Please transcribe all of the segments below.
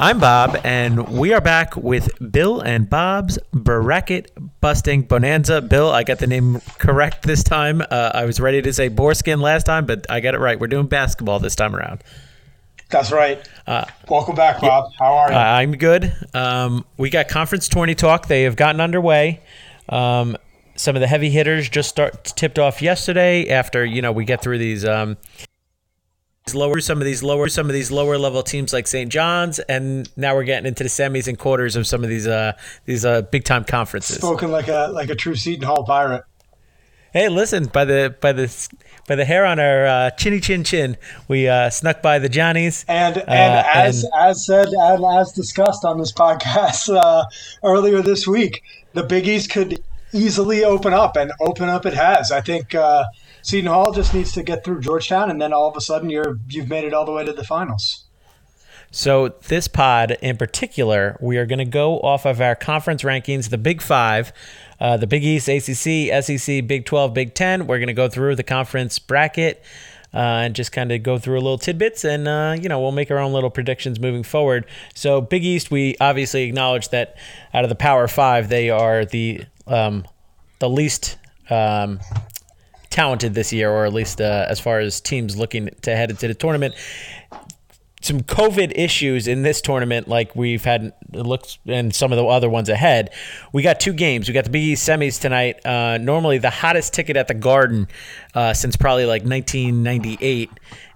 I'm Bob, and we are back with Bill and Bob's Bracket Busting Bonanza. Bill, I got the name correct this time. Uh, I was ready to say Boreskin last time, but I got it right. We're doing basketball this time around. That's right. Uh, Welcome back, Bob. How are you? Uh, I'm good. Um, we got conference tourney talk. They have gotten underway. Um, some of the heavy hitters just start tipped off yesterday. After you know we get through these um, lower some of these lower some of these lower level teams like St. John's, and now we're getting into the semis and quarters of some of these uh these uh big time conferences. Spoken like a like a true Seton Hall pirate. Hey, listen by the by the by the hair on our uh, chinny chin chin, we uh, snuck by the Johnnies. And and uh, as and, as said and as discussed on this podcast uh, earlier this week, the Big East could easily open up, and open up it has. I think uh, Seton Hall just needs to get through Georgetown, and then all of a sudden you're you've made it all the way to the finals. So this pod in particular, we are going to go off of our conference rankings, the Big Five, uh, the Big East, ACC, SEC, Big Twelve, Big Ten. We're going to go through the conference bracket. Uh, and just kind of go through a little tidbits and uh, you know we'll make our own little predictions moving forward so big east we obviously acknowledge that out of the power five they are the um, the least um, talented this year, or at least uh, as far as teams looking to head into the tournament. Some COVID issues in this tournament, like we've had looks and some of the other ones ahead. We got two games. We got the Big East semis tonight. Uh, normally, the hottest ticket at the Garden uh, since probably like 1998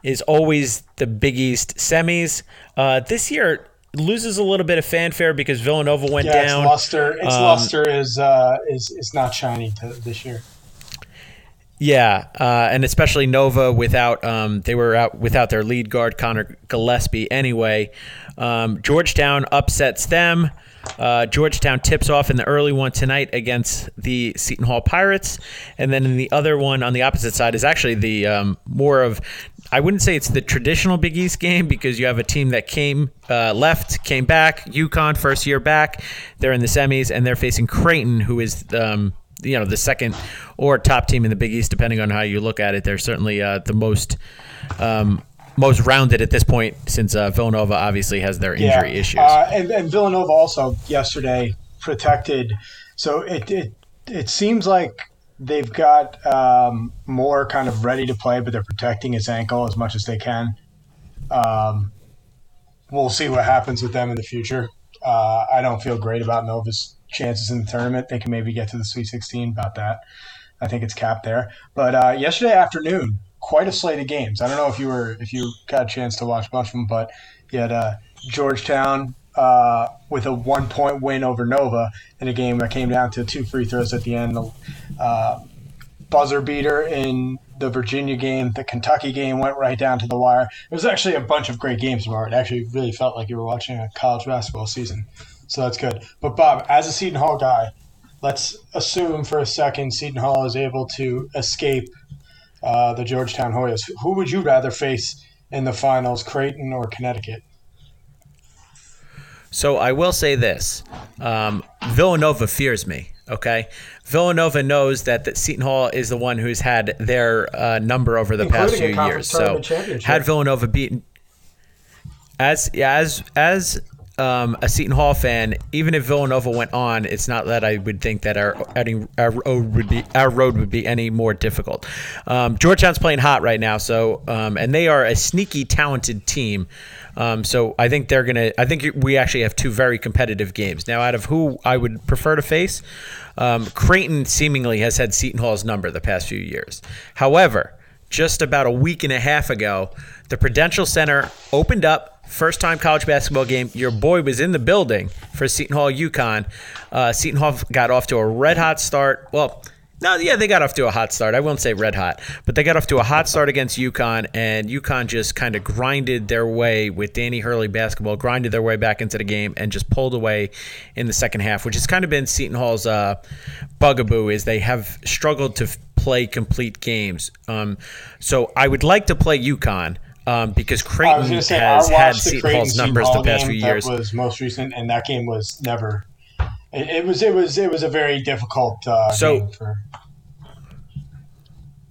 is always the Big East semis. Uh, this year, loses a little bit of fanfare because Villanova went yeah, down. Its luster, its um, luster is uh, is is not shiny to, this year. Yeah, uh, and especially Nova without um, they were out without their lead guard Collin Gillespie. Anyway, um, Georgetown upsets them. Uh, Georgetown tips off in the early one tonight against the Seton Hall Pirates, and then in the other one on the opposite side is actually the um, more of I wouldn't say it's the traditional Big East game because you have a team that came uh, left, came back. UConn first year back, they're in the semis, and they're facing Creighton, who is um, you know the second or top team in the Big East, depending on how you look at it. They're certainly uh, the most. Um, most rounded at this point since uh, Villanova obviously has their injury yeah. issues. Uh, and, and Villanova also yesterday protected. So it, it it seems like they've got um, more kind of ready to play, but they're protecting his ankle as much as they can. Um, we'll see what happens with them in the future. Uh, I don't feel great about Nova's chances in the tournament. They can maybe get to the Sweet 16 about that. I think it's capped there. But uh, yesterday afternoon, quite a slate of games. I don't know if you were if you got a chance to watch a bunch of them, but you had uh, Georgetown uh, with a one point win over Nova in a game that came down to two free throws at the end. Uh, buzzer beater in the Virginia game, the Kentucky game went right down to the wire. It was actually a bunch of great games tomorrow. It actually really felt like you were watching a college basketball season. So that's good. But Bob, as a Seton Hall guy, let's assume for a second Seton Hall is able to escape uh, the Georgetown Hoyas. Who would you rather face in the finals, Creighton or Connecticut? So I will say this: um, Villanova fears me. Okay, Villanova knows that, that Seton Hall is the one who's had their uh, number over the Including past few years. So had Villanova beaten as as as um, a Seton Hall fan, even if Villanova went on, it's not that I would think that our our road would be our road would be any more difficult. Um, Georgetown's playing hot right now, so um, and they are a sneaky talented team. Um, so I think they're gonna. I think we actually have two very competitive games now. Out of who I would prefer to face, um, Creighton seemingly has had Seton Hall's number the past few years. However, just about a week and a half ago, the Prudential Center opened up. First time college basketball game. Your boy was in the building for Seton Hall UConn. Uh, Seton Hall got off to a red hot start. Well, no, yeah, they got off to a hot start. I won't say red hot, but they got off to a hot start against UConn, and UConn just kind of grinded their way with Danny Hurley basketball, grinded their way back into the game, and just pulled away in the second half, which has kind of been Seton Hall's uh, bugaboo is they have struggled to play complete games. Um, so I would like to play UConn. Um, because Creighton say, has had Seton Hall's numbers the past few years. That was most recent, and that game was never it, it was it was it was a very difficult uh, so, for.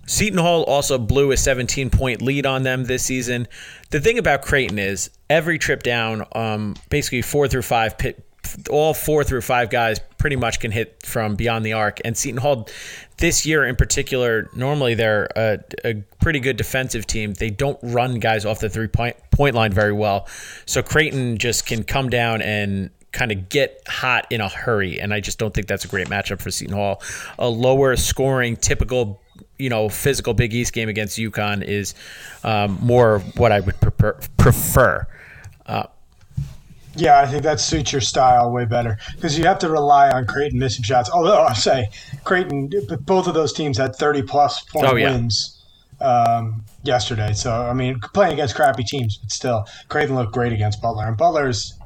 Seton Hall also blew a 17 point lead on them this season. The thing about Creighton is, every trip down, um, basically four through five pit, all four through five guys pretty much can hit from beyond the arc. And Seton Hall, this year in particular, normally they're a, a pretty good defensive team. They don't run guys off the three point, point line very well. So Creighton just can come down and kind of get hot in a hurry. And I just don't think that's a great matchup for Seton Hall. A lower scoring, typical you know, physical Big East game against UConn is um, more what I would prefer. prefer. Uh, yeah, I think that suits your style way better because you have to rely on Creighton missing shots. Although I say Creighton, both of those teams had thirty plus point oh, yeah. wins um, yesterday. So I mean, playing against crappy teams, but still, Creighton looked great against Butler, and Butler's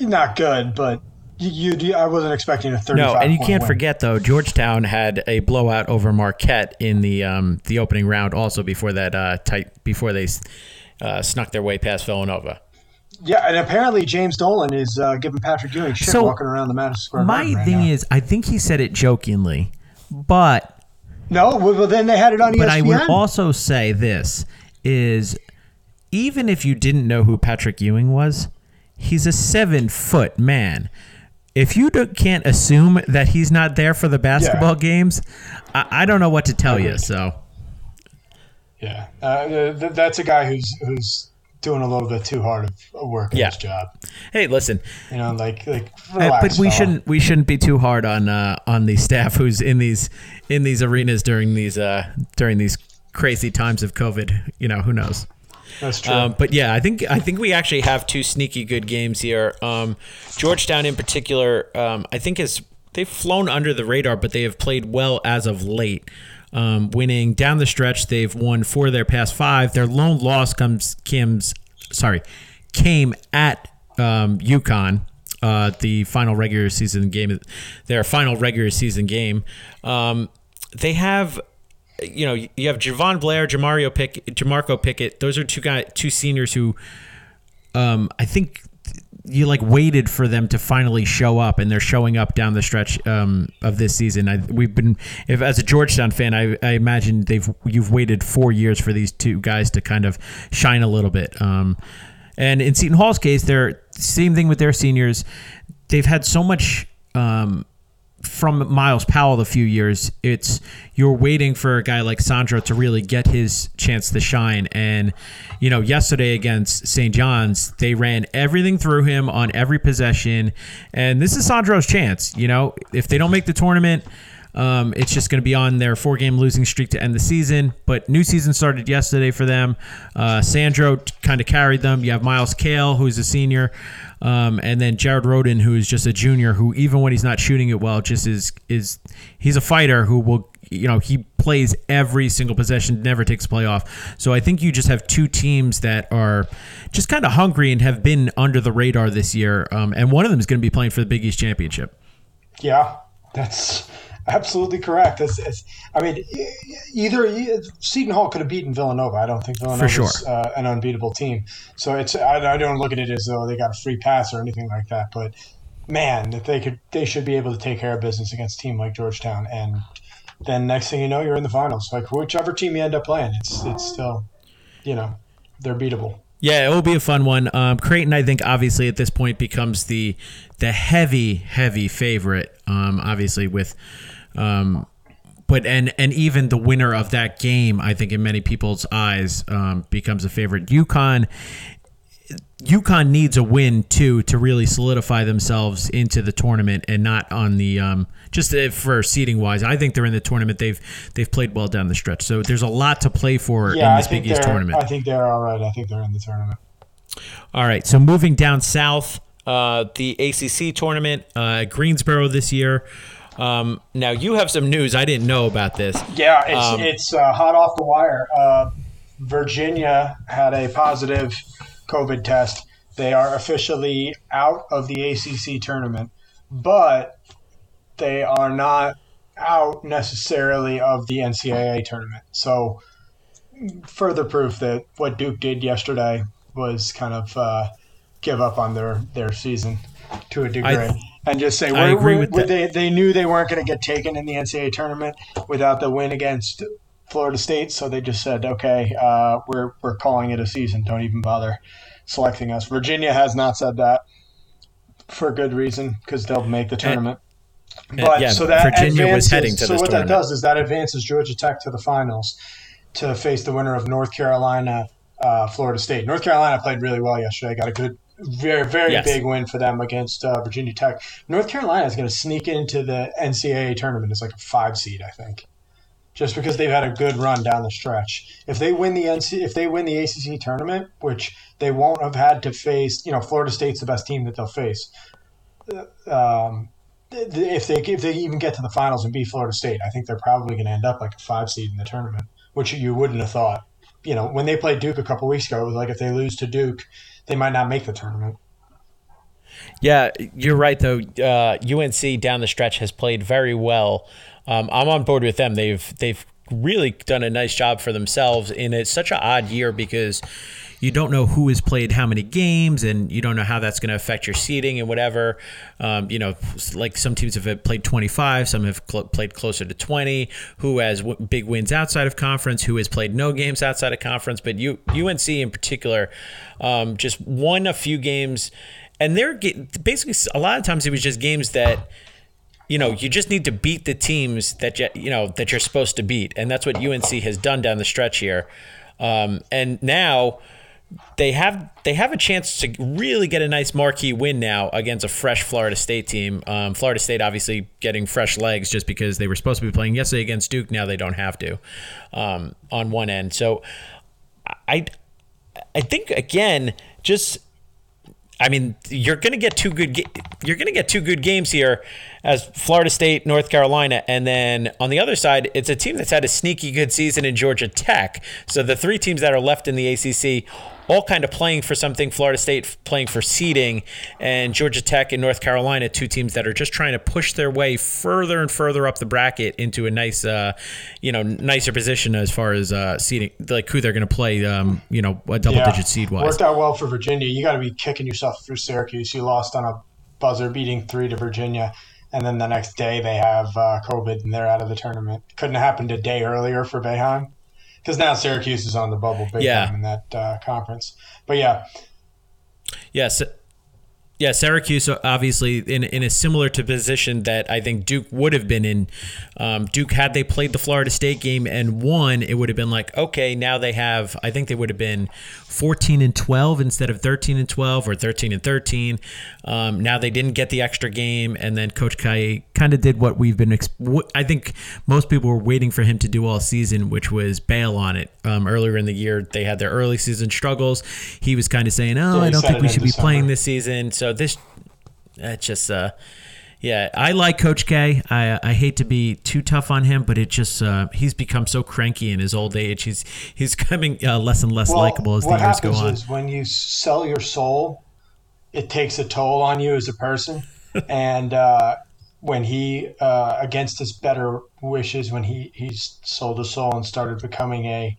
not good, but you, you, I wasn't expecting a 35 No, and you can't win. forget though, Georgetown had a blowout over Marquette in the um, the opening round. Also before that uh, tight before they uh, snuck their way past Villanova. Yeah, and apparently James Dolan is uh, giving Patrick Ewing shit so walking around the Madison Square Garden. My right thing now. is, I think he said it jokingly, but no. Well, then they had it on ESPN. But I would also say this is even if you didn't know who Patrick Ewing was, he's a seven foot man. If you can't assume that he's not there for the basketball yeah. games, I, I, don't know what to tell you. So, yeah, uh, th- that's a guy who's who's doing a little bit too hard of work in yeah. his job. Hey, listen, you know, like like, relax, but we fella. shouldn't we shouldn't be too hard on uh, on the staff who's in these in these arenas during these uh, during these crazy times of COVID. You know, who knows. That's true. Um, but yeah, I think I think we actually have two sneaky good games here. Um, Georgetown, in particular, um, I think is they've flown under the radar, but they have played well as of late. Um, winning down the stretch, they've won four of their past five. Their lone loss comes Kim's sorry came at um, UConn. Uh, the final regular season game, their final regular season game. Um, they have you know, you have Jahvon Blair, Jamario Pick, Jamorko Pickett. Those are two guys, two seniors who, um, I think you like waited for them to finally show up, and they're showing up down the stretch um, of this season. I, we've been, if as a Georgetown fan, I, I imagine they've you've waited four years for these two guys to kind of shine a little bit. Um, and in Seton Hall's case, they're same thing with their seniors. They've had so much. Um, from Myles Powell the few years, it's you're waiting for a guy like Sandro to really get his chance to shine. And, you know, yesterday against St. John's, they ran everything through him on every possession. And this is Sandro's chance. You know, if they don't make the tournament, um, it's just going to be on their four game losing streak to end the season. But new season started yesterday for them. Uh, Sandro kind of carried them. You have Myles Cale, who's a senior. Um, and then Jared Rhoden, who is just a junior, who even when he's not shooting it well, just is is he's a fighter who will you know he plays every single possession, never takes a play off. So I think you just have two teams that are just kind of hungry and have been under the radar this year, um, and one of them is going to be playing for the Big East championship. Yeah, that's absolutely correct. It's, it's, I mean, either Seton Hall could have beaten Villanova. I don't think Villanova sure. is uh, an unbeatable team. So it's I, I, don't look at it as though they got a free pass or anything like that. But man, that they could they should be able to take care of business against a team like Georgetown, and then next thing you know, you're in the finals. Like whichever team you end up playing, it's it's still, you know, they're beatable. Yeah, it will be a fun one. Um, Creighton, I think, obviously at this point becomes the the heavy, heavy favorite. Um, obviously with um, but and and even the winner of that game, I think in many people's eyes, um, becomes a favorite. UConn. UConn needs a win too to really solidify themselves into the tournament and not on the um, just for seating wise. I think they're in the tournament. They've they've played well down the stretch, so there's a lot to play for yeah, in this Big East tournament. I think they're all right. I think they're in the tournament. All right, so moving down south, uh, the ACC tournament, uh, Greensboro this year. Um, now you have some news I didn't know about this. Yeah, it's um, it's uh, hot off the wire. Uh, Virginia had a positive COVID test. They are officially out of the ACC tournament, but they are not out necessarily of the NCAA tournament. So, further proof that what Duke did yesterday was kind of uh, give up on their their season to a degree. I, and just say agree with they they knew they weren't going to get taken in the NCAA tournament without the win against Florida State, so they just said, okay, uh, we're we're calling it a season. Don't even bother selecting us. Virginia has not said that for good reason because they'll make the tournament. And, but yeah, so that Virginia advances, was heading to so what tournament. that does is that advances Georgia Tech to the finals to face the winner of North Carolina, uh, Florida State. North Carolina played really well yesterday. Got a good, very very yes. big win for them against uh, Virginia Tech. North Carolina is going to sneak into the NCAA tournament as like a five seed, I think just because they've had a good run down the stretch. If they win the NC, if they win the ACC tournament, which they won't have had to face, you know, Florida State's the best team that they'll face. Um, if they if they even get to the finals and beat Florida State, I think they're probably going to end up like a five seed in the tournament, which you wouldn't have thought. You know, when they played Duke a couple weeks ago, it was like if they lose to Duke, they might not make the tournament. Yeah, you're right though. Uh, UNC down the stretch has played very well um, I'm on board with them. They've they've really done a nice job for themselves, and it's such an odd year because you don't know who has played how many games, and you don't know how that's going to affect your seeding and whatever. Um, you know, like some teams have played 25, some have cl- played closer to 20. Who has w- big wins outside of conference? Who has played no games outside of conference? But U- UNC in particular um, just won a few games, and they're basically a lot of times it was just games that you know, you just need to beat the teams that you, you know that you're supposed to beat, and that's what UNC has done down the stretch here. Um, and now they have they have a chance to really get a nice marquee win now against a fresh Florida State team. Um, Florida State obviously getting fresh legs just because they were supposed to be playing yesterday against Duke. Now they don't have to um, on one end. So I I think again just I mean, you're going to get two good. Ga- you're going to get two good games here, as Florida State, North Carolina, and then on the other side, it's a team that's had a sneaky good season in Georgia Tech. So the three teams that are left in the ACC all kind of playing for something. Florida State playing for seeding, and Georgia Tech and North Carolina, two teams that are just trying to push their way further and further up the bracket into a nice, uh, you know, nicer position as far as uh, seeding, like who they're going to play, um, you know, a double yeah. digit seed wise. Worked out well for Virginia. You got to be kicking yourself through Syracuse. You lost on a buzzer beating three to Virginia. And then the next day they have uh, COVID and they're out of the tournament. Couldn't have happened a day earlier for Boeheim because now Syracuse is on the bubble big yeah. time in that uh, conference. But yeah, yes. Yeah, Syracuse obviously in in a similar to position that I think Duke would have been in. Um, Duke had they played the Florida State game and won, it would have been like okay, now they have. I think they would have been 14 and 12 instead of 13 and 12 or 13 and 13. Um, now they didn't get the extra game, and then Coach K kind of did what we've been. I think most people were waiting for him to do all season, which was bail on it. Um, earlier in the year, they had their early season struggles. He was kind of saying, "Oh, yeah, I don't think we should be playing this season." So this, it's just. Uh, yeah, I like Coach K. I I hate to be too tough on him, but it just uh, he's become so cranky in his old age. He's he's coming uh, less and less well, likable as the years go on. What happens Is when you sell your soul, it takes a toll on you as a person, and uh, when he uh, against his better wishes, when he he sold his soul and started becoming a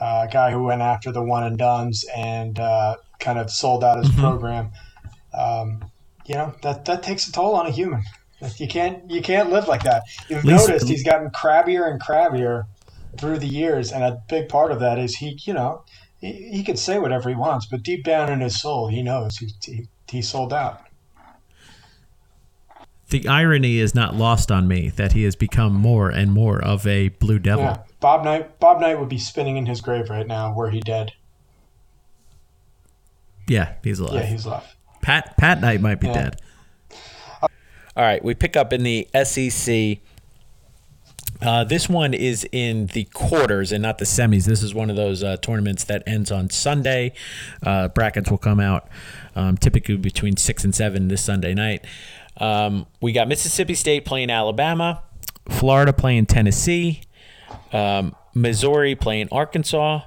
uh, guy who went after the one and dones and uh, kind of sold out his mm-hmm. program. Um, you know that that takes a toll on a human. You can't you can't live like that. You've noticed he's gotten crabbier and crabbier through the years, and a big part of that is he, you know, he, he could say whatever he wants, but deep down in his soul, he knows he, he, he sold out. The irony is not lost on me that he has become more and more of a blue devil. Yeah. Bob Knight Bob Knight would be spinning in his grave right now were he dead. Yeah, he's alive. Yeah, he's alive. Pat Pat Knight might be yeah. dead. All right, we pick up in the SEC. Uh, this one is in the quarters and not the semis. This is one of those uh, tournaments that ends on Sunday. Uh, brackets will come out um, typically between six and seven this Sunday night. Um, we got Mississippi State playing Alabama, Florida playing Tennessee, um, Missouri playing Arkansas,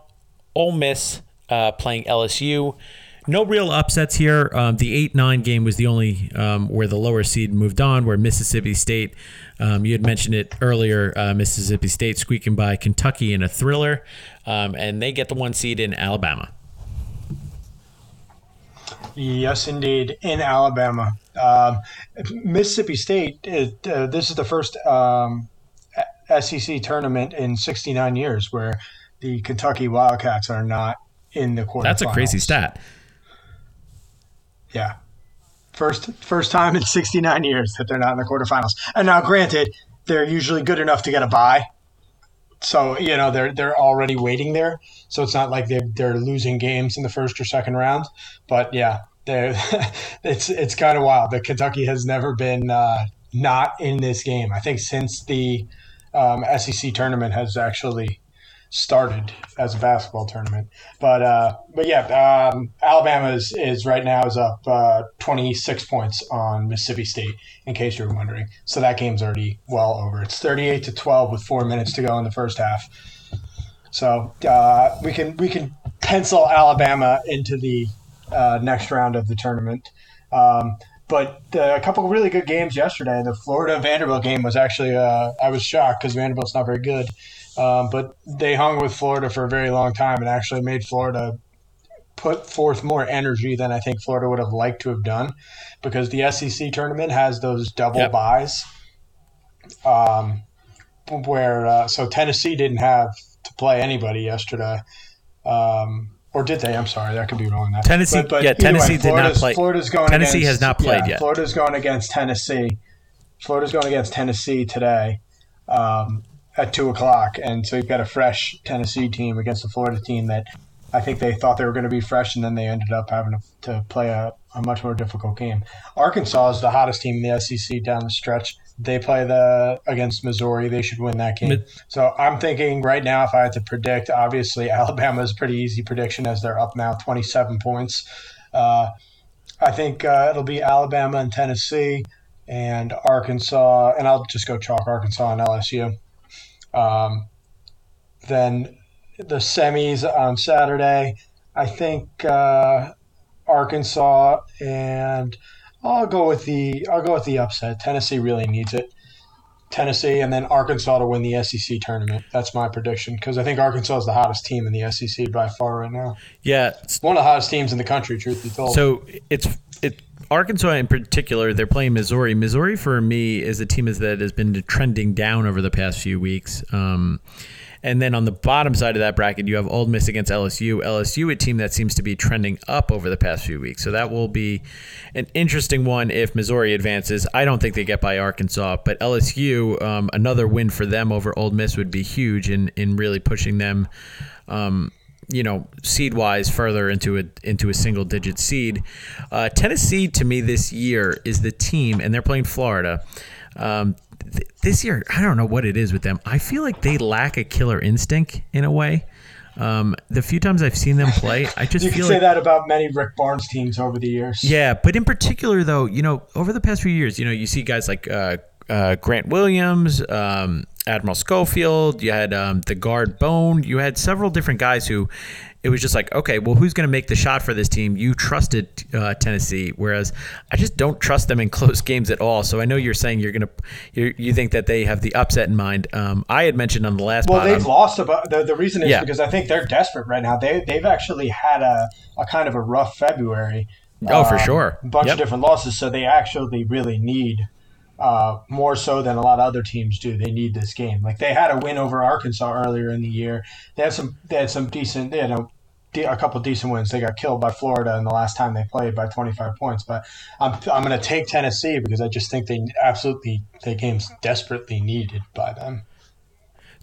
Ole Miss uh, playing LSU, no real upsets here. Um, the eight nine game was the only um, where the lower seed moved on. Where Mississippi State, um, you had mentioned it earlier, uh, Mississippi State squeaking by Kentucky in a thriller, um, and they get the one seed in Alabama. Yes, indeed, in Alabama. Um, Mississippi State. It, uh, this is the first um, SEC tournament in 69 years where the Kentucky Wildcats are not in the quarterfinals. That's a crazy stat. Yeah. First first time in 69 years that they're not in the quarterfinals. And now granted, they're usually good enough to get a bye. So, you know, they're they're already waiting there. So it's not like they're they're losing games in the first or second round. But yeah, they it's it's kind of wild that Kentucky has never been uh, not in this game. I think since the um, SEC tournament has actually started as a basketball tournament. But uh, but yeah, um, Alabama is, is right now is up uh, 26 points on Mississippi State. In case you were wondering, so that game's already well over. It's 38 to 12 with four minutes to go in the first half. So uh, we can we can pencil Alabama into the uh, next round of the tournament. Um, but a couple really good games yesterday. The Florida Vanderbilt game was actually uh, I was shocked because Vanderbilt's not very good, um, but they hung with Florida for a very long time and actually made Florida put forth more energy than I think Florida would have liked to have done, because the SEC tournament has those double yep. byes. Um, where uh, so Tennessee didn't have to play anybody yesterday. Um, or did they? I'm sorry, that could be wrong. That Tennessee, but, but yeah, Tennessee way, did not play. Florida's going. Tennessee against, has not played yeah, yet. Florida's going against Tennessee. Florida's going against Tennessee today um, at two o'clock, and so you've got a fresh Tennessee team against a Florida team that I think they thought they were going to be fresh, and then they ended up having to, play a, a much more difficult game. Arkansas is the hottest team in the SEC down the stretch. They play the against Missouri. They should win that game. So I'm thinking right now, if I had to predict, obviously Alabama is a pretty easy prediction as they're up now 27 points. Uh, I think uh, it'll be Alabama and Tennessee and Arkansas, and I'll just go chalk Arkansas and LSU. Um, then the semis on Saturday, I think uh, Arkansas and I'll go with the I'll go with the upset. Tennessee really needs it. Tennessee and then Arkansas to win the SEC tournament. That's my prediction because I think Arkansas is the hottest team in the SEC by far right now. Yeah, it's one of the hottest teams in the country. Truth be told. So it's it Arkansas in particular. They're playing Missouri. Missouri for me is a team that has been trending down over the past few weeks. Um, and then on the bottom side of that bracket, you have Ole Miss against LSU. LSU, a team that seems to be trending up over the past few weeks. So that will be an interesting one if Missouri advances. I don't think they get by Arkansas, but LSU, um, another win for them over Ole Miss would be huge in, in really pushing them. Um, you know, seed wise, further into a into a single digit seed. Uh, Tennessee, to me, this year is the team, and they're playing Florida. Um, th- this year, I don't know what it is with them. I feel like they lack a killer instinct in a way. Um, the few times I've seen them play, I just you feel can say like, that about many Rick Barnes teams over the years. Yeah, but in particular, though, you know, over the past few years, you know, you see guys like uh, uh, Grant Williams, um, Admiral Schofield, you had um, the guard Bone, you had several different guys who it was just like, okay, well, who's going to make the shot for this team? You trusted uh, Tennessee, whereas I just don't trust them in close games at all. So I know you're saying you're going to, you think that they have the upset in mind. Um, I had mentioned on the last. Well, they've lost about the, the reason is yeah. because I think they're desperate right now. They they've actually had a, a kind of a rough February. Oh, for um, sure. A bunch yep. of different losses, so they actually really need uh, more so than a lot of other teams do. They need this game. Like they had a win over Arkansas earlier in the year. They had some. They had some decent. You know, a couple decent wins. They got killed by Florida in the last time they played by 25 points. But I'm I'm going to take Tennessee because I just think they absolutely the game's desperately needed by them.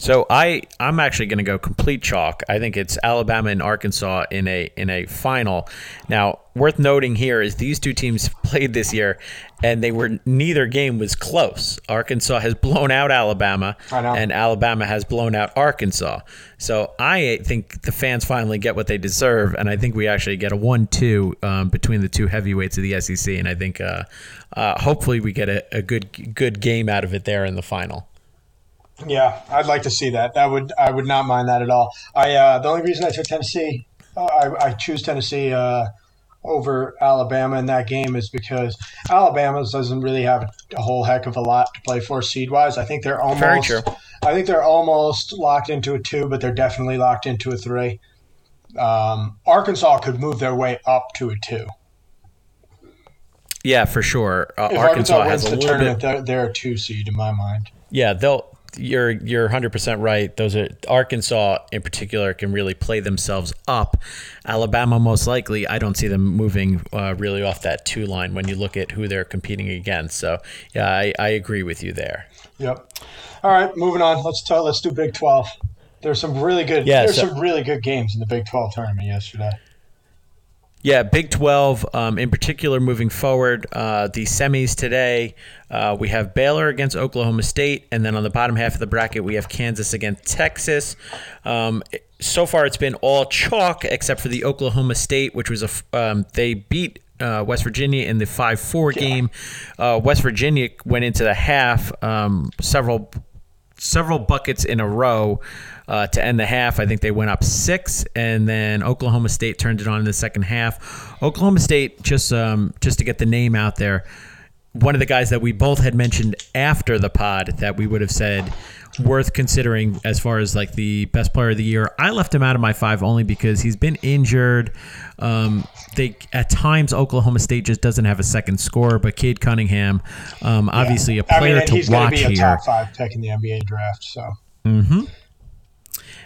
So I I'm actually going to go complete chalk. I think it's Alabama and Arkansas in a in a final. Now, worth noting here is these two teams played this year and they were neither game was close. Arkansas has blown out Alabama and Alabama has blown out Arkansas. So I think the fans finally get what they deserve and I think we actually get a 1-2 um, between the two heavyweights of the SEC and I think uh, uh, hopefully we get a, a good good game out of it there in the final. Yeah, I'd like to see that. That would I would not mind that at all. I uh, the only reason I took Tennessee, uh, I, I choose Tennessee uh, over Alabama in that game is because Alabama doesn't really have a whole heck of a lot to play for seed wise. I think they're almost. Very true. I think they're almost locked into a two, but they're definitely locked into a three. Um, Arkansas could move their way up to a two. Yeah, for sure. Uh, Arkansas, Arkansas has a the little tournament, bit. They're, they're a two seed in my mind. Yeah, they'll you're you're 100% right. Those are Arkansas in particular can really play themselves up. Alabama most likely, I don't see them moving uh, really off that two line when you look at who they're competing against. So yeah, I, I agree with you there. Yep. All right, moving on. Let's talk, let's do Big 12. There's some really good. Yeah, there's so, some really good games in the Big 12 tournament yesterday. Yeah, Big 12 um, in particular moving forward. Uh, the semis today, uh, we have Baylor against Oklahoma State, and then on the bottom half of the bracket, we have Kansas against Texas. Um, so far, it's been all chalk except for the Oklahoma State, which was a um, they beat uh, West Virginia in the 5 4 game. Uh, West Virginia went into the half um, several several buckets in a row uh, to end the half. I think they went up six, and then Oklahoma State turned it on in the second half. Oklahoma State, just um, just to get the name out there, one of the guys that we both had mentioned after the pod that we would have said worth considering as far as like the best player of the year. I left him out of my five only because he's been injured. Um, they at times Oklahoma State just doesn't have a second score, but Cade Cunningham, um, obviously a player I mean, to he's watch be a here. Top five pick in the NBA draft. So. Mm-hmm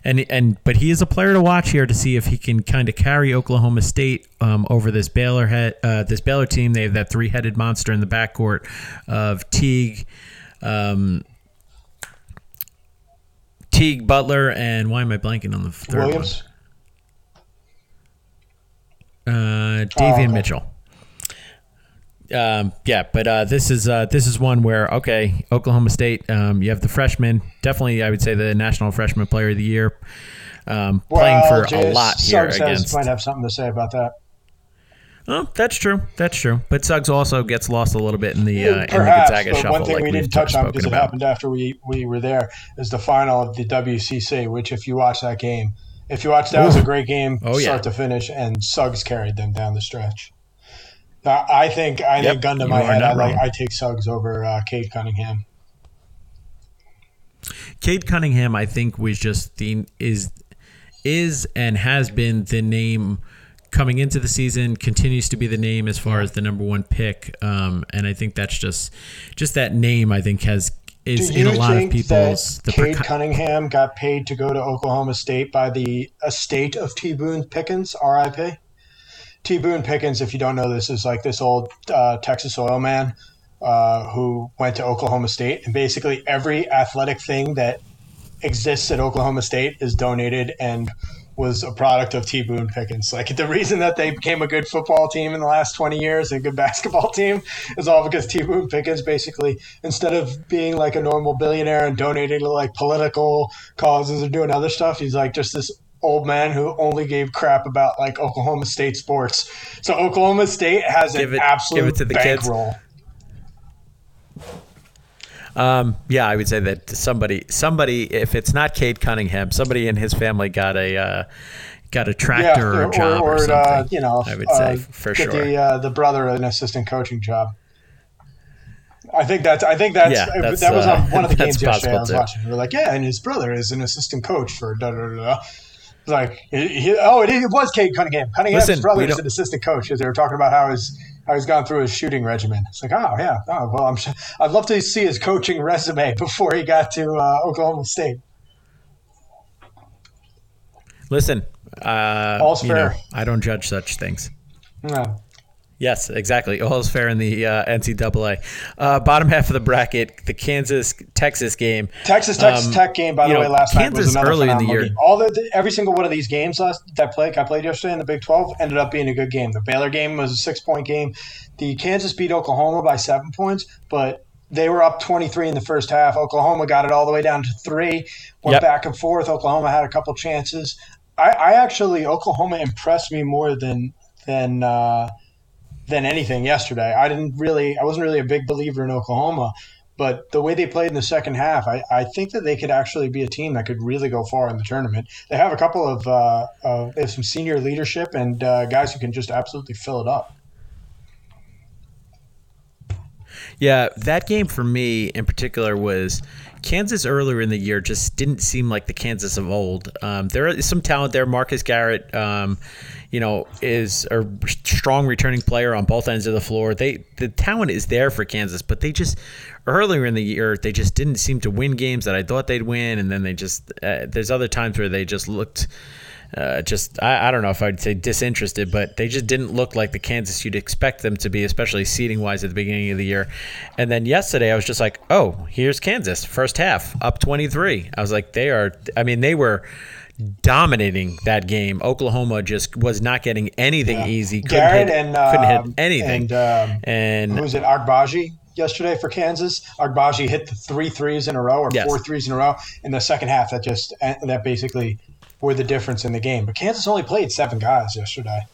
and and but he is a player to watch here to see if he can kind of carry Oklahoma State um, over this Baylor head, uh, this Baylor team. They have that three headed monster in the backcourt of Teague. Um, Teague Butler and why am I blanking on the third Williams? one? Uh, Davion oh, okay. Mitchell. Um, yeah, but uh, this is uh, this is one where okay, Oklahoma State. Um, you have the freshman, definitely. I would say the national freshman player of the year, um, well, playing for a lot here against. Might have something to say about that. Oh, that's true. That's true. But Suggs also gets lost a little bit in the uh, Perhaps, in the Gonzaga but shuffle. One thing like we didn't touch on because it happened after we we were there is the final of the WCC. Which, if you watch that game, if you watch that Ooh. was a great game, oh, start yeah. to finish, and Suggs carried them down the stretch. I think I yep, think gun to my head, I like I take Suggs over uh, Cade Cunningham. Cade Cunningham, I think, was just the is is and has been the name coming into the season. Continues to be the name as far as the number one pick, um, and I think that's just just that name. I think has is in a lot of people's. That Cade Cunningham got paid to go to Oklahoma State by the estate of T. Boone Pickens, R.I.P. T. Boone Pickens, if you don't know this, is like this old uh, Texas oil man uh, who went to Oklahoma State, and basically every athletic thing that exists at Oklahoma State is donated and was a product of T. Boone Pickens. Like the reason that they became a good football team in the last 20 years, and a good basketball team, is all because T. Boone Pickens basically, instead of being like a normal billionaire and donating to like political causes or doing other stuff, he's like just this old man who only gave crap about like Oklahoma State sports. So Oklahoma State has give an it, absolute give it to the bankroll. Um, yeah, I would say that somebody, somebody, if it's not Cade Cunningham, somebody in his family got a uh, got a tractor yeah, or, or, job or, or uh, something. Uh, you know, I would say uh, for sure. The uh, the brother an assistant coaching job. I think that's. I think that's. Yeah, that's that was on one of the games yesterday. I was too. watching. We're like, yeah, and his brother is an assistant coach for da da da like, he, oh, it, it, was Cade Cunningham. Cunningham's Listen, brother is an assistant coach. As they were talking about how his how he's gone through his shooting regimen. It's like, oh yeah, oh well, I'm. I'd love to see his coaching resume before he got to uh, Oklahoma State. Listen, uh, all's fair. Know, I don't judge such things. No. Yes, exactly. All is fair in the uh, NCAA. Uh, bottom half of the bracket, the Kansas Texas game. Texas Texas um, Tech game, by the know, way, last Kansas night was another early in the year. Game. All the, the, every single one of these games last that played I played yesterday in the Big Twelve ended up being a good game. The Baylor game was a six point game. The Kansas beat Oklahoma by seven points, but they were up 23 in the first half. Oklahoma got it all the way down to three, went yep. back and forth. Oklahoma had a couple chances. I, I actually Oklahoma impressed me more than than. Uh, than anything yesterday. I didn't really, I wasn't really a big believer in Oklahoma, but the way they played in the second half, I, I think that they could actually be a team that could really go far in the tournament. They have a couple of, uh, uh, they have some senior leadership and uh, guys who can just absolutely fill it up. Yeah, that game for me in particular was Kansas earlier in the year just didn't seem like the Kansas of old. Um, there is some talent there. Marcus Garrett, um, you know, is a strong returning player on both ends of the floor. They the talent is there for Kansas, but they just earlier in the year they just didn't seem to win games that I thought they'd win, and then they just uh, there's other times where they just looked uh, just I, I, don't know if I'd say disinterested, but they just didn't look like the Kansas you'd expect them to be, especially seating wise at the beginning of the year. And then yesterday, I was just like, oh, here's Kansas, first half up 23. I was like, they are. I mean, they were dominating that game. Oklahoma just was not getting anything yeah. easy. Couldn't Garrett hit, and couldn't hit um, anything. And, um, and who was it? Agbaji yesterday for Kansas. Agbaji hit the three threes in a row or yes. four threes in a row in the second half. That just that basically were the difference in the game. But Kansas only played seven guys yesterday.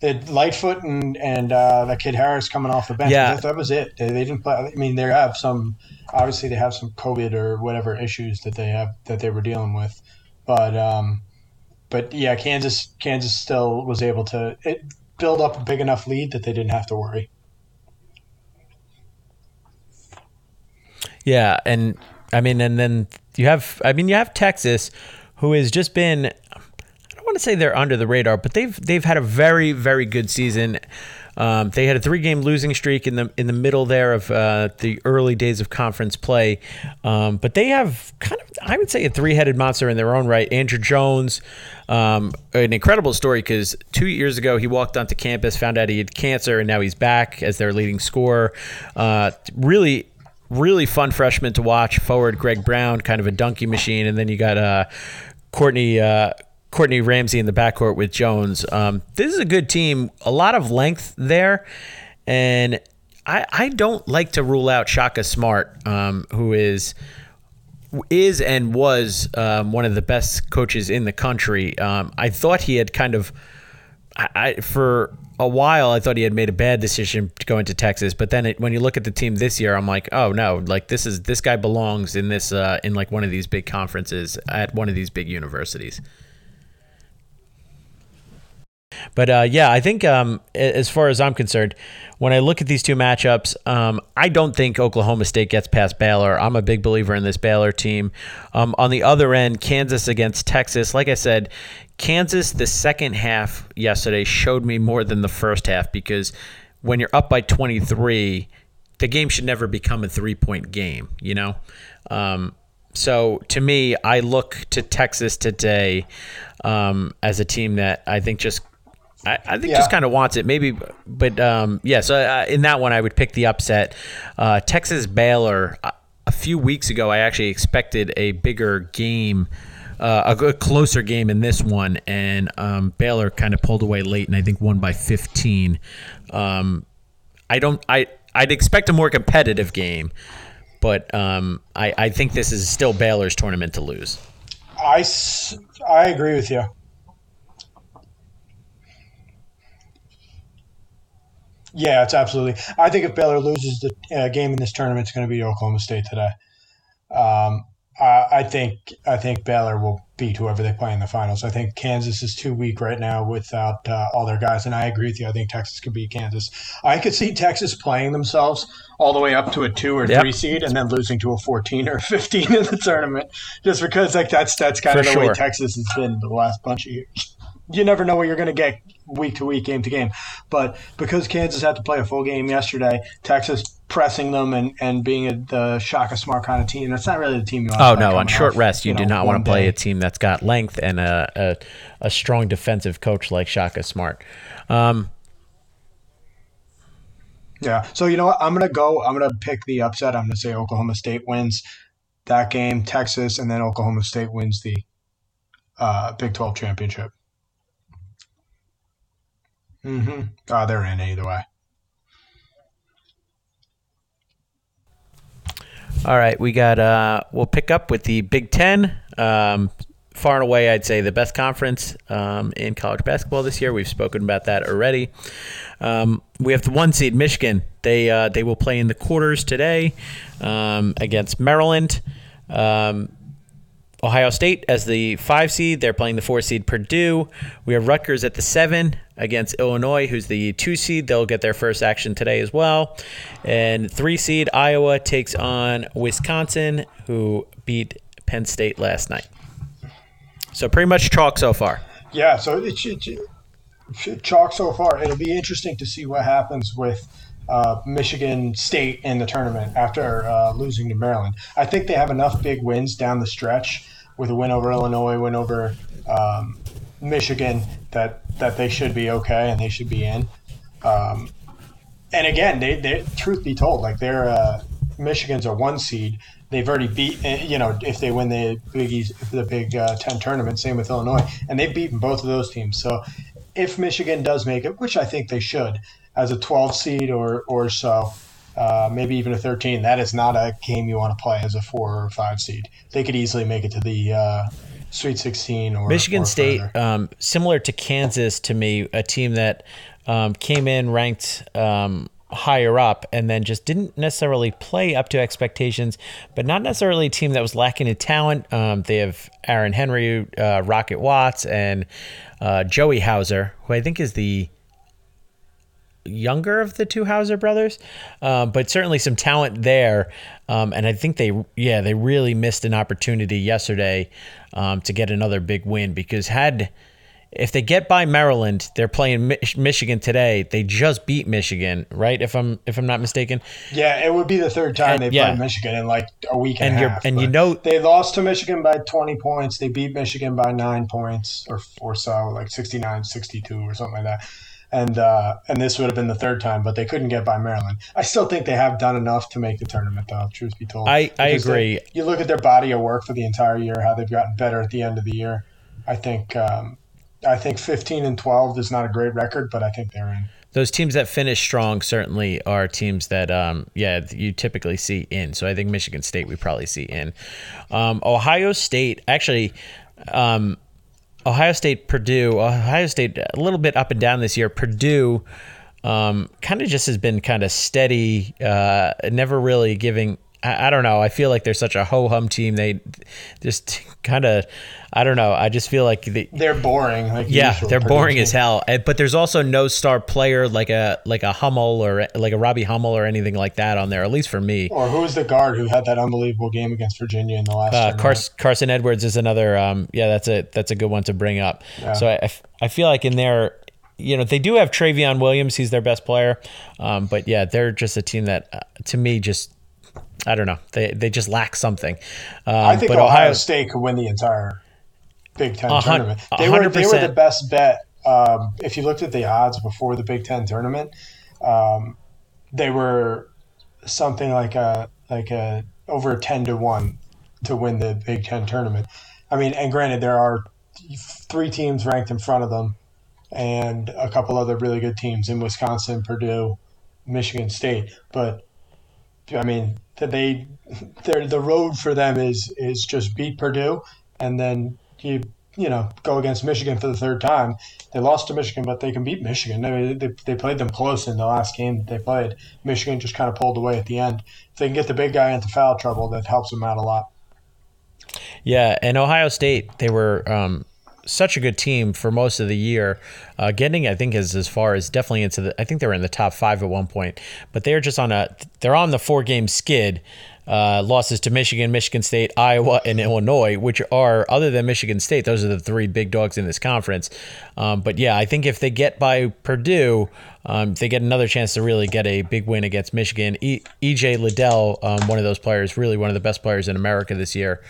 They had Lightfoot and and uh, that kid Harris coming off the bench. Yeah. That, that was it. They, they, didn't play. I mean, they have some. Obviously, they have some COVID or whatever issues that they have that they were dealing with. But um, but yeah, Kansas Kansas still was able to it, build up a big enough lead that they didn't have to worry. Yeah, and I mean, and then you have, I mean, you have Texas, who has just been I don't want to say they're under the radar, but they've they've had a very very good season. Um, they had a three-game losing streak in the in the middle there of uh, the early days of conference play, um, but they have kind of I would say a three-headed monster in their own right. Andrew Jones, um, an incredible story because two years ago he walked onto campus, found out he had cancer, and now he's back as their leading scorer. Uh, really really fun freshman to watch. Forward Greg Brown, kind of a donkey machine, and then you got uh, Courtney uh, Courtney Ramey in the backcourt with Jones. Um, this is a good team. A lot of length there, and I, I don't like to rule out Shaka Smart, um, who is is and was um, one of the best coaches in the country. Um, I thought he had kind of I, for a while I thought he had made a bad decision to go into Texas, but then it, when you look at the team this year, I'm like, oh no, like this is this guy belongs in this uh, in like one of these big conferences at one of these big universities. But uh, yeah, I think um, as far as I'm concerned, when I look at these two matchups, um, I don't think Oklahoma State gets past Baylor. I'm a big believer in this Baylor team. Um, on the other end, Kansas against Texas. Like I said, Kansas, the second half yesterday showed me more than the first half because when you're up by 23, the game should never become a three point game, you know? Um, so to me, I look to Texas today um, as a team that I think just I, I think yeah. just kind of wants it, maybe. But um, yeah, so uh, in that one, I would pick the upset. Uh, Texas Baylor. A few weeks ago, I actually expected a bigger game. Uh, a, a, closer game in this one, and um, Baylor kind of pulled away late, and I think won by 15. Um, I don't. I I'd expect a more competitive game, but um, I I think this is still Baylor's tournament to lose. I I agree with you. Yeah, it's absolutely. I think if Baylor loses the uh, game in this tournament, it's going to be Oklahoma State today. Um, I, I think I think Baylor will beat whoever they play in the finals. I think Kansas is too weak right now without uh, all their guys, and I agree with you. I think Texas could beat Kansas. I could see Texas playing themselves all the way up to a two or yep. three seed, and then losing to a fourteen or fifteen in the tournament, just because like that's that's kind For of the sure. way Texas has been the last bunch of years you never know what you're going to get week to week, game to game. But because Kansas had to play a full game yesterday, Texas pressing them and, and being a, the Shaka Smart kind of team, that's not really the team you want Oh, no. On short off, rest, you, you know, do not want to play day. a team that's got length and a, a, a strong defensive coach like Shaka Smart. Um, yeah. So, you know what? I'm going to go, I'm going to pick the upset. I'm going to say Oklahoma State wins that game, Texas, and then Oklahoma State wins the uh, Big 12 championship. Mm-hmm. Oh, they're in either way. All right, we got. Uh, we'll pick up with the Big Ten. Um, far and away, I'd say the best conference um, in college basketball this year. We've spoken about that already. Um, we have the one seed Michigan. They uh, they will play in the quarters today um, against Maryland. Um, Ohio State as the five seed. They're playing the four seed Purdue. We have Rutgers at the seven against Illinois, who's the two seed. They'll get their first action today as well. And three seed Iowa takes on Wisconsin, who beat Penn State last night. So pretty much chalk so far. Yeah, so it's, it's, it's chalk so far. It'll be interesting to see what happens with uh, Michigan State in the tournament after uh, losing to Maryland. I think they have enough big wins down the stretch with a win over Illinois, win over um, Michigan that that they should be okay and they should be in. Um, and again, they, they truth be told, like they're uh, Michigan's a one seed. They've already beat, eh, you know, if they win the Big East, the Big uh, Ten tournament. Same with Illinois, and they've beaten both of those teams. So, if Michigan does make it, which I think they should, as a 12 seed or or so, uh, maybe even a 13. That is not a game you want to play as a four or five seed. They could easily make it to the uh, Sweet 16 or Michigan or State, um, similar to Kansas to me, a team that um, came in ranked um, higher up and then just didn't necessarily play up to expectations, but not necessarily a team that was lacking in talent. Um, they have Aaron Henry, uh, Rocket Watts, and uh, Joey Hauser, who I think is the younger of the two Hauser brothers, um, but certainly some talent there. Um, and I think they, yeah, they really missed an opportunity yesterday um, to get another big win because had if they get by Maryland, they're playing Michigan today. They just beat Michigan, right? If I'm if I'm not mistaken. Yeah, it would be the third time they yeah. played Michigan in like a week and, and a half. And you know they lost to Michigan by 20 points. They beat Michigan by nine points or or so, like 69-62 or something like that and uh, and this would have been the third time, but they couldn't get by Maryland. I still think they have done enough to make the tournament, though. Truth be told, I, I agree. They, you look at their body of work for the entire year, how they've gotten better at the end of the year. I think um, I think fifteen and twelve is not a great record, but I think they're in. Those teams that finish strong certainly are teams that, um, yeah, you typically see in. So I think Michigan State we probably see in. Um, Ohio State actually. Um, Ohio State, Purdue, Ohio State a little bit up and down this year. Purdue um, kind of just has been kind of steady, uh, never really giving. I, I, don't know. I feel like they're such a ho hum team. They just kind of I don't know. I just feel like they, they're boring. Like yeah, they're boring as hell. But there's also no star player like a like a Hummel or like a Robbie Hummel or anything like that on there. At least for me. Or who's the guard who had that unbelievable game against Virginia in the last? Uh, Carson, Carson Edwards is another. Um, yeah, that's a that's a good one to bring up. Yeah. So I, I feel like in there you know they do have Trevion Williams. He's their best player, um, but yeah, they're just a team that, uh, to me, just I don't know. They they just lack something. Um, I think Ohio, Ohio, State could win the entire Big 10 tournament. They were they were the best bet. Um, if you looked at the odds before the Big Ten tournament, um, they were something like a like a over ten to one to win the Big Ten tournament. I mean, and granted, there are three teams ranked in front of them, and a couple other really good teams in Wisconsin, Purdue, Michigan State. But I mean, they the road for them is is just beat Purdue and then you you know go against Michigan for the third time. They lost to Michigan, but they can beat Michigan. I mean, they, they played them close in the last game that they played. Michigan just kind of pulled away at the end. If they can get the big guy into foul trouble, that helps them out a lot. Yeah, and Ohio State, they were um, such a good team for most of the year. Uh, getting, I think, as as far as definitely into the, I think they were in the top five at one point, but they're just on a, they're on the four game skid uh, losses to Michigan, Michigan State, Iowa, and Illinois, which are, other than Michigan State, those are the three big dogs in this conference. Um, but yeah, I think if they get by Purdue, um, they get another chance to really get a big win against Michigan. E- EJ Liddell, um, one of those players, really one of the best players in America this year.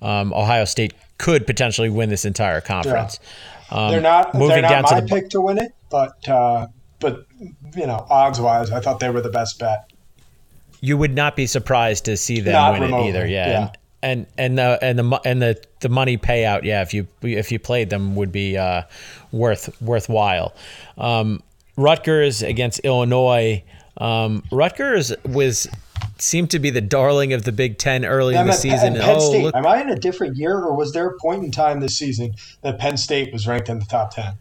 Um, Ohio State could potentially win this entire conference. Yeah. they're not moving they're not down my to the pick to win it, but uh, but you know, odds wise, I thought they were the best bet you would not be surprised to see them not win remotely. it either. Yeah. yeah. And, and and the and the and the the money payout, yeah, if you if you played them would be uh, worth worthwhile. Um, Rutgers against Illinois. Um, Rutgers was seemed to be the darling of the Big Ten early yeah, in the at, season. Penn oh, State. Look. Am I in a different year, or was there a point in time this season that Penn State was ranked in the top ten?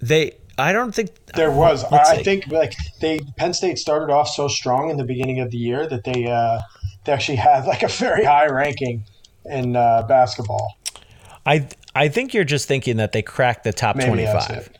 They I don't think there was. I, I think like they Penn State started off so strong in the beginning of the year that they uh, they actually had like a very high ranking in uh, basketball. I I think you're just thinking that they cracked the top 25.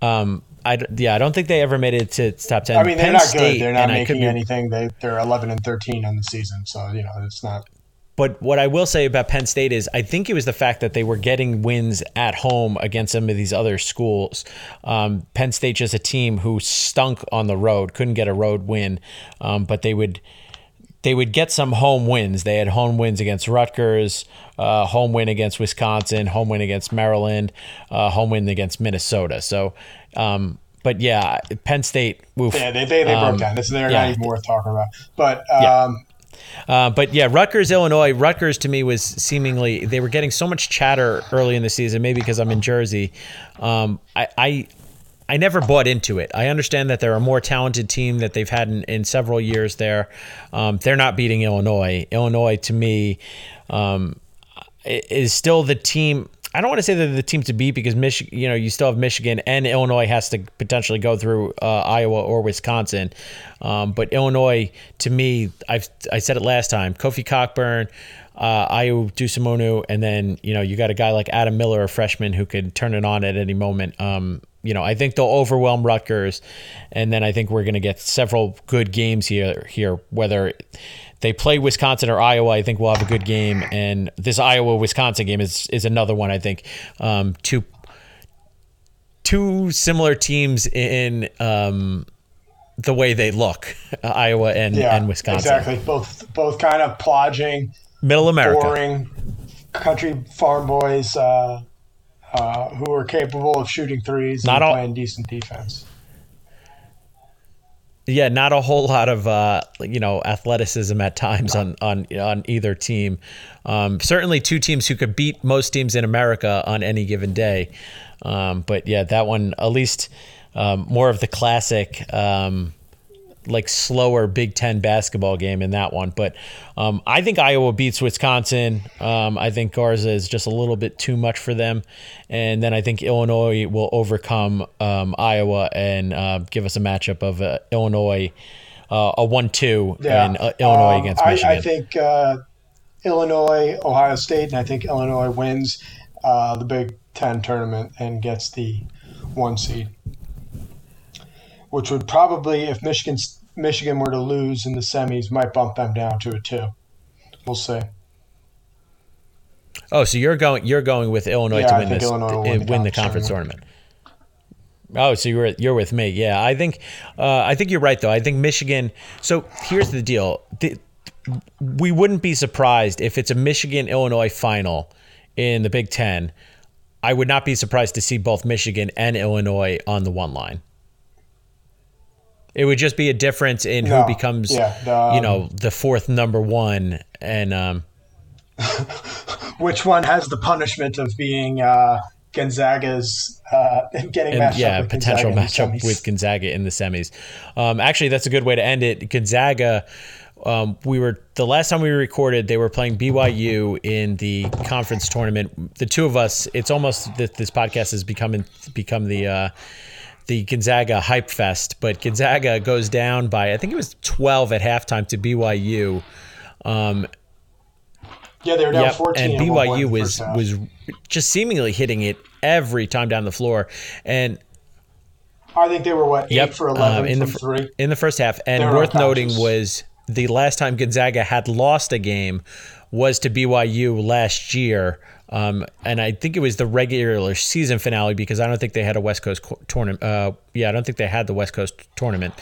Um, I yeah, I don't think they ever made it to top 10. I mean, they're Penn not State, good. They're not making be, anything. They they're 11 and 13 on the season, so you know it's not. But what I will say about Penn State is, I think it was the fact that they were getting wins at home against some of these other schools. Um, Penn State just a team who stunk on the road, couldn't get a road win, um, but they would they would get some home wins. They had home wins against Rutgers, uh, home win against Wisconsin, home win against Maryland, uh, home win against Minnesota. So, um, but yeah, Penn State. Oof, yeah, they, they, they broke um, down. This they're yeah. not even worth talking about. But um, yeah. Uh, but yeah, Rutgers, Illinois. Rutgers to me was seemingly they were getting so much chatter early in the season. Maybe because I'm in Jersey. Um, I, I I never bought into it. I understand that they're a more talented team that they've had in, in several years there. Um, they're not beating Illinois. Illinois, to me, um, is still the team. I don't want to say they're the team to beat because Michigan, you know, you still have Michigan and Illinois has to potentially go through uh, Iowa or Wisconsin. Um, but Illinois, to me, I've I said it last time. Kofi Cockburn, uh, Ayo Dosunmu, and then you know you got a guy like Adam Miller, a freshman, who could turn it on at any moment. Um, you know, I think they'll overwhelm Rutgers, and then I think we're going to get several good games here. Here, whether they play Wisconsin or Iowa, I think we'll have a good game. And this Iowa Wisconsin game is is another one. I think um, two two similar teams in um, the way they look, Iowa and, yeah, and Wisconsin. Exactly, both both kind of plodging, middle America, boring country farm boys. Uh, uh, who are capable of shooting threes not and all, playing decent defense. Yeah, not a whole lot of uh, you know athleticism at times on on on either team. Um, certainly, two teams who could beat most teams in America on any given day. Um, but yeah, that one at least um, more of the classic um, like slower Big Ten basketball game in that one. But um, I think Iowa beats Wisconsin. Um, I think Garza is just a little bit too much for them, and then I think Illinois will overcome um, Iowa and uh, give us a matchup of uh, Illinois, uh, a one-two, yeah. and uh, Illinois um, against Michigan. I, I think uh, Illinois, Ohio State, and I think Illinois wins uh, the Big Ten tournament and gets the one seed which would probably, if Michigan Michigan were to lose in the semis, might bump them down to a two. We'll see. Oh, so you're going you're going with Illinois yeah, to win this Illinois win, the, win the conference tournament. tournament. Oh, so you're you're with me. Yeah, I think uh, I think you're right though. I think Michigan. So here's the deal: the, we wouldn't be surprised if it's a Michigan Illinois final in the Big Ten. I would not be surprised to see both Michigan and Illinois on the one line. It would just be a difference in no, who becomes, yeah, the, um, you know, the fourth number one, and um, which one has the punishment of being uh, Gonzaga's uh, getting and, yeah potential matchup with Gonzaga in the semis. Um, actually, that's a good way to end it. Gonzaga. Um, we were the last time we recorded. They were playing BYU in the conference tournament. The two of us. It's almost that this podcast has become become the. Uh, the Gonzaga hype fest, but Gonzaga goes down by I think it was 12 at halftime to BYU. Um, yeah, they were down yep, 14. And BYU was was just seemingly hitting it every time down the floor, and I think they were what eight yep, for 11 um, in the three in the first half. And worth noting was the last time Gonzaga had lost a game was to BYU last year. Um, and I think it was the regular season finale because I don't think they had a West Coast tournament. Uh, yeah, I don't think they had the West Coast tournament.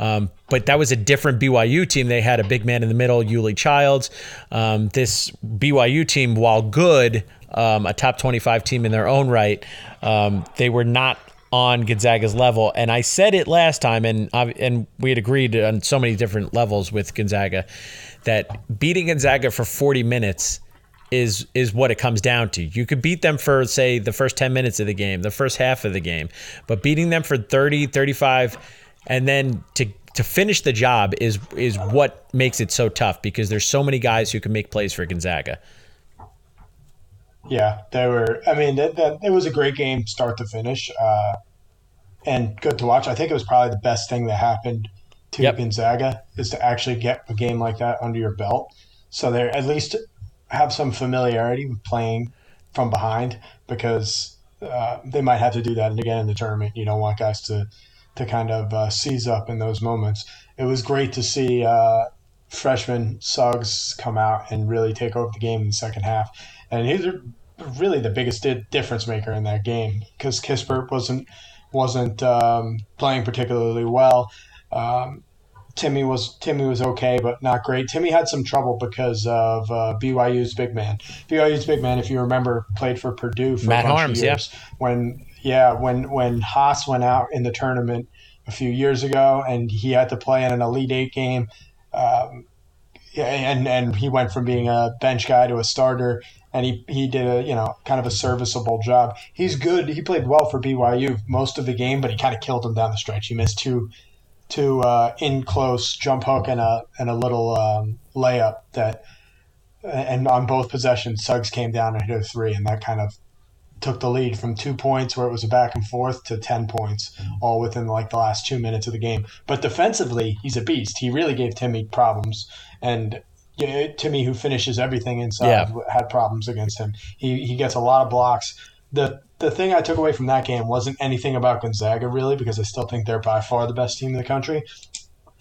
Um, but that was a different BYU team. They had a big man in the middle, Yoeli Childs. Um, this BYU team, while good, um, a top 25 team in their own right, um, they were not on Gonzaga's level. And I said it last time, and and we had agreed on so many different levels with Gonzaga that beating Gonzaga for 40 minutes – is is what it comes down to. You could beat them for say the first 10 minutes of the game, the first half of the game, but beating them for 30, 35 and then to to finish the job is is what makes it so tough because there's so many guys who can make plays for Gonzaga. Yeah, they were. I mean, that, that it was a great game, start to finish, uh, and good to watch. I think it was probably the best thing that happened to yep. Gonzaga is to actually get a game like that under your belt. So they're at least have some familiarity with playing from behind because uh, they might have to do that again in the tournament. You don't want guys to to kind of uh, seize up in those moments. It was great to see uh, freshman Suggs come out and really take over the game in the second half, and he's really the biggest difference maker in that game because Kispert wasn't wasn't um, playing particularly well. Um, Timme was Timme was okay, but not great. Timme had some trouble because of uh, BYU's big man. BYU's big man, if you remember, played for Purdue for Matt a bunch Haarms, of years. Yeah. When yeah, when when Haas went out in the tournament a few years ago, and he had to play in an Elite Eight game. Um, and and he went from being a bench guy to a starter and he, he did a you know kind of a serviceable job. He's good. He played well for BYU most of the game, but he kind of killed him down the stretch. He missed two two uh, in close jump hook and a and a little um, layup that and on both possessions Suggs came down and hit a three and that kind of took the lead from two points where it was a back and forth to 10 points all within like the last two minutes of the game but defensively he's a beast he really gave Timme problems and yeah, Timme, who finishes everything inside, yeah. had problems against him. He he gets a lot of blocks. the The thing I took away from that game wasn't anything about Gonzaga really, because I still think they're by far the best team in the country.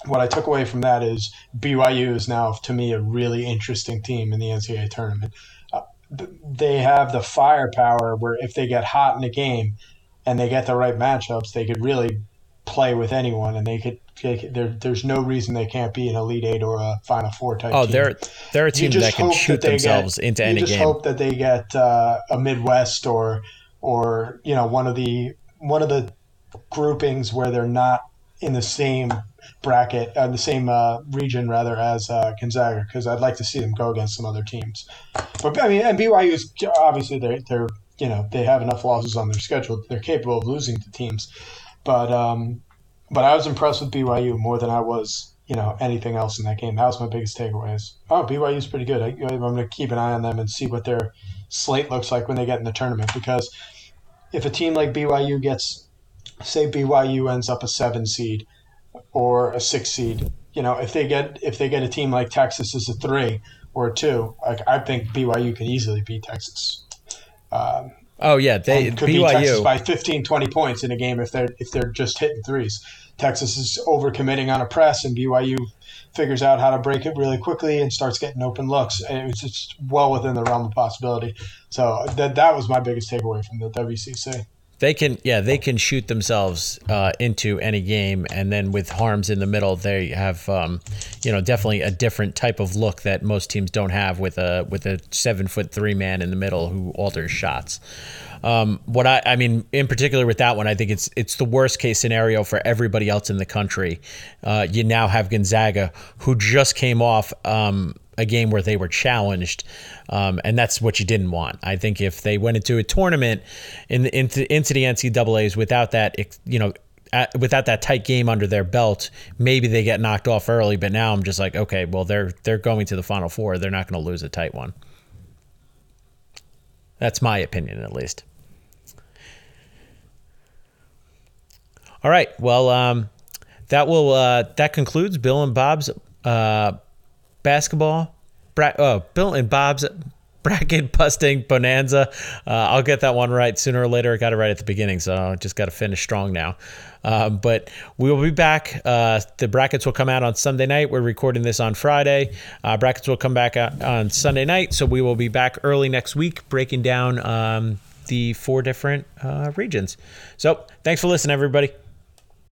What I took away from that is BYU is now to me a really interesting team in the NCAA tournament. Uh, they have the firepower where if they get hot in a game and they get the right matchups, they could really play with anyone, and they could. there, there's no reason they can't be an elite eight or a final four type. Oh, team. they're they're a team that can shoot that themselves get, into any game. You just hope that they get uh, a Midwest or or you know one of the one of the groupings where they're not in the same bracket, uh, the same uh, region rather as uh, Gonzaga, because I'd like to see them go against some other teams. But I mean, and BYU is obviously they're they're you know they have enough losses on their schedule; they're capable of losing to teams. But um, but I was impressed with BYU more than I was, you know, anything else in that game. That was my biggest takeaway. Is oh, BYU's pretty good. I, I'm going to keep an eye on them and see what their slate looks like when they get in the tournament. Because if a team like BYU gets, say, BYU ends up a seven seed or a six seed, you know, if they get if they get a team like Texas as a three or a two, like I think BYU could easily beat Texas. Um, Oh yeah, they could BYU Texas by 15, 20 points in a game if they're if they're just hitting threes. Texas is overcommitting on a press, and BYU figures out how to break it really quickly and starts getting open looks. It's just well within the realm of possibility. So that that was my biggest takeaway from the WCC. They can, yeah, they can shoot themselves uh, into any game, and then with Haarms in the middle, they have, um, you know, definitely a different type of look that most teams don't have with a with a seven foot three man in the middle who alters shots. Um, what I, I mean, in particular with that one, I think it's it's the worst case scenario for everybody else in the country. Uh, you now have Gonzaga, who just came off um, a game where they were challenged, um, and that's what you didn't want. I think if they went into a tournament in the, into into the NCAA's without that, you know. At, without that tight game under their belt, maybe they get knocked off early. But now I'm just like, okay, well they're they're going to the Final Four. They're not going to lose a tight one. That's my opinion, at least. All right. Well, um, that will uh, that concludes Bill and Bob's uh, basketball. Bra- oh, Bill and Bob's bracket busting bonanza. Uh, I'll get that one right sooner or later. I got it right at the beginning, so I just got to finish strong now. Um, but we will be back. Uh, the brackets will come out on Sunday night. We're recording this on Friday. Uh, brackets will come back on Sunday night, so we will be back early next week breaking down um, the four different uh, regions. So thanks for listening, everybody.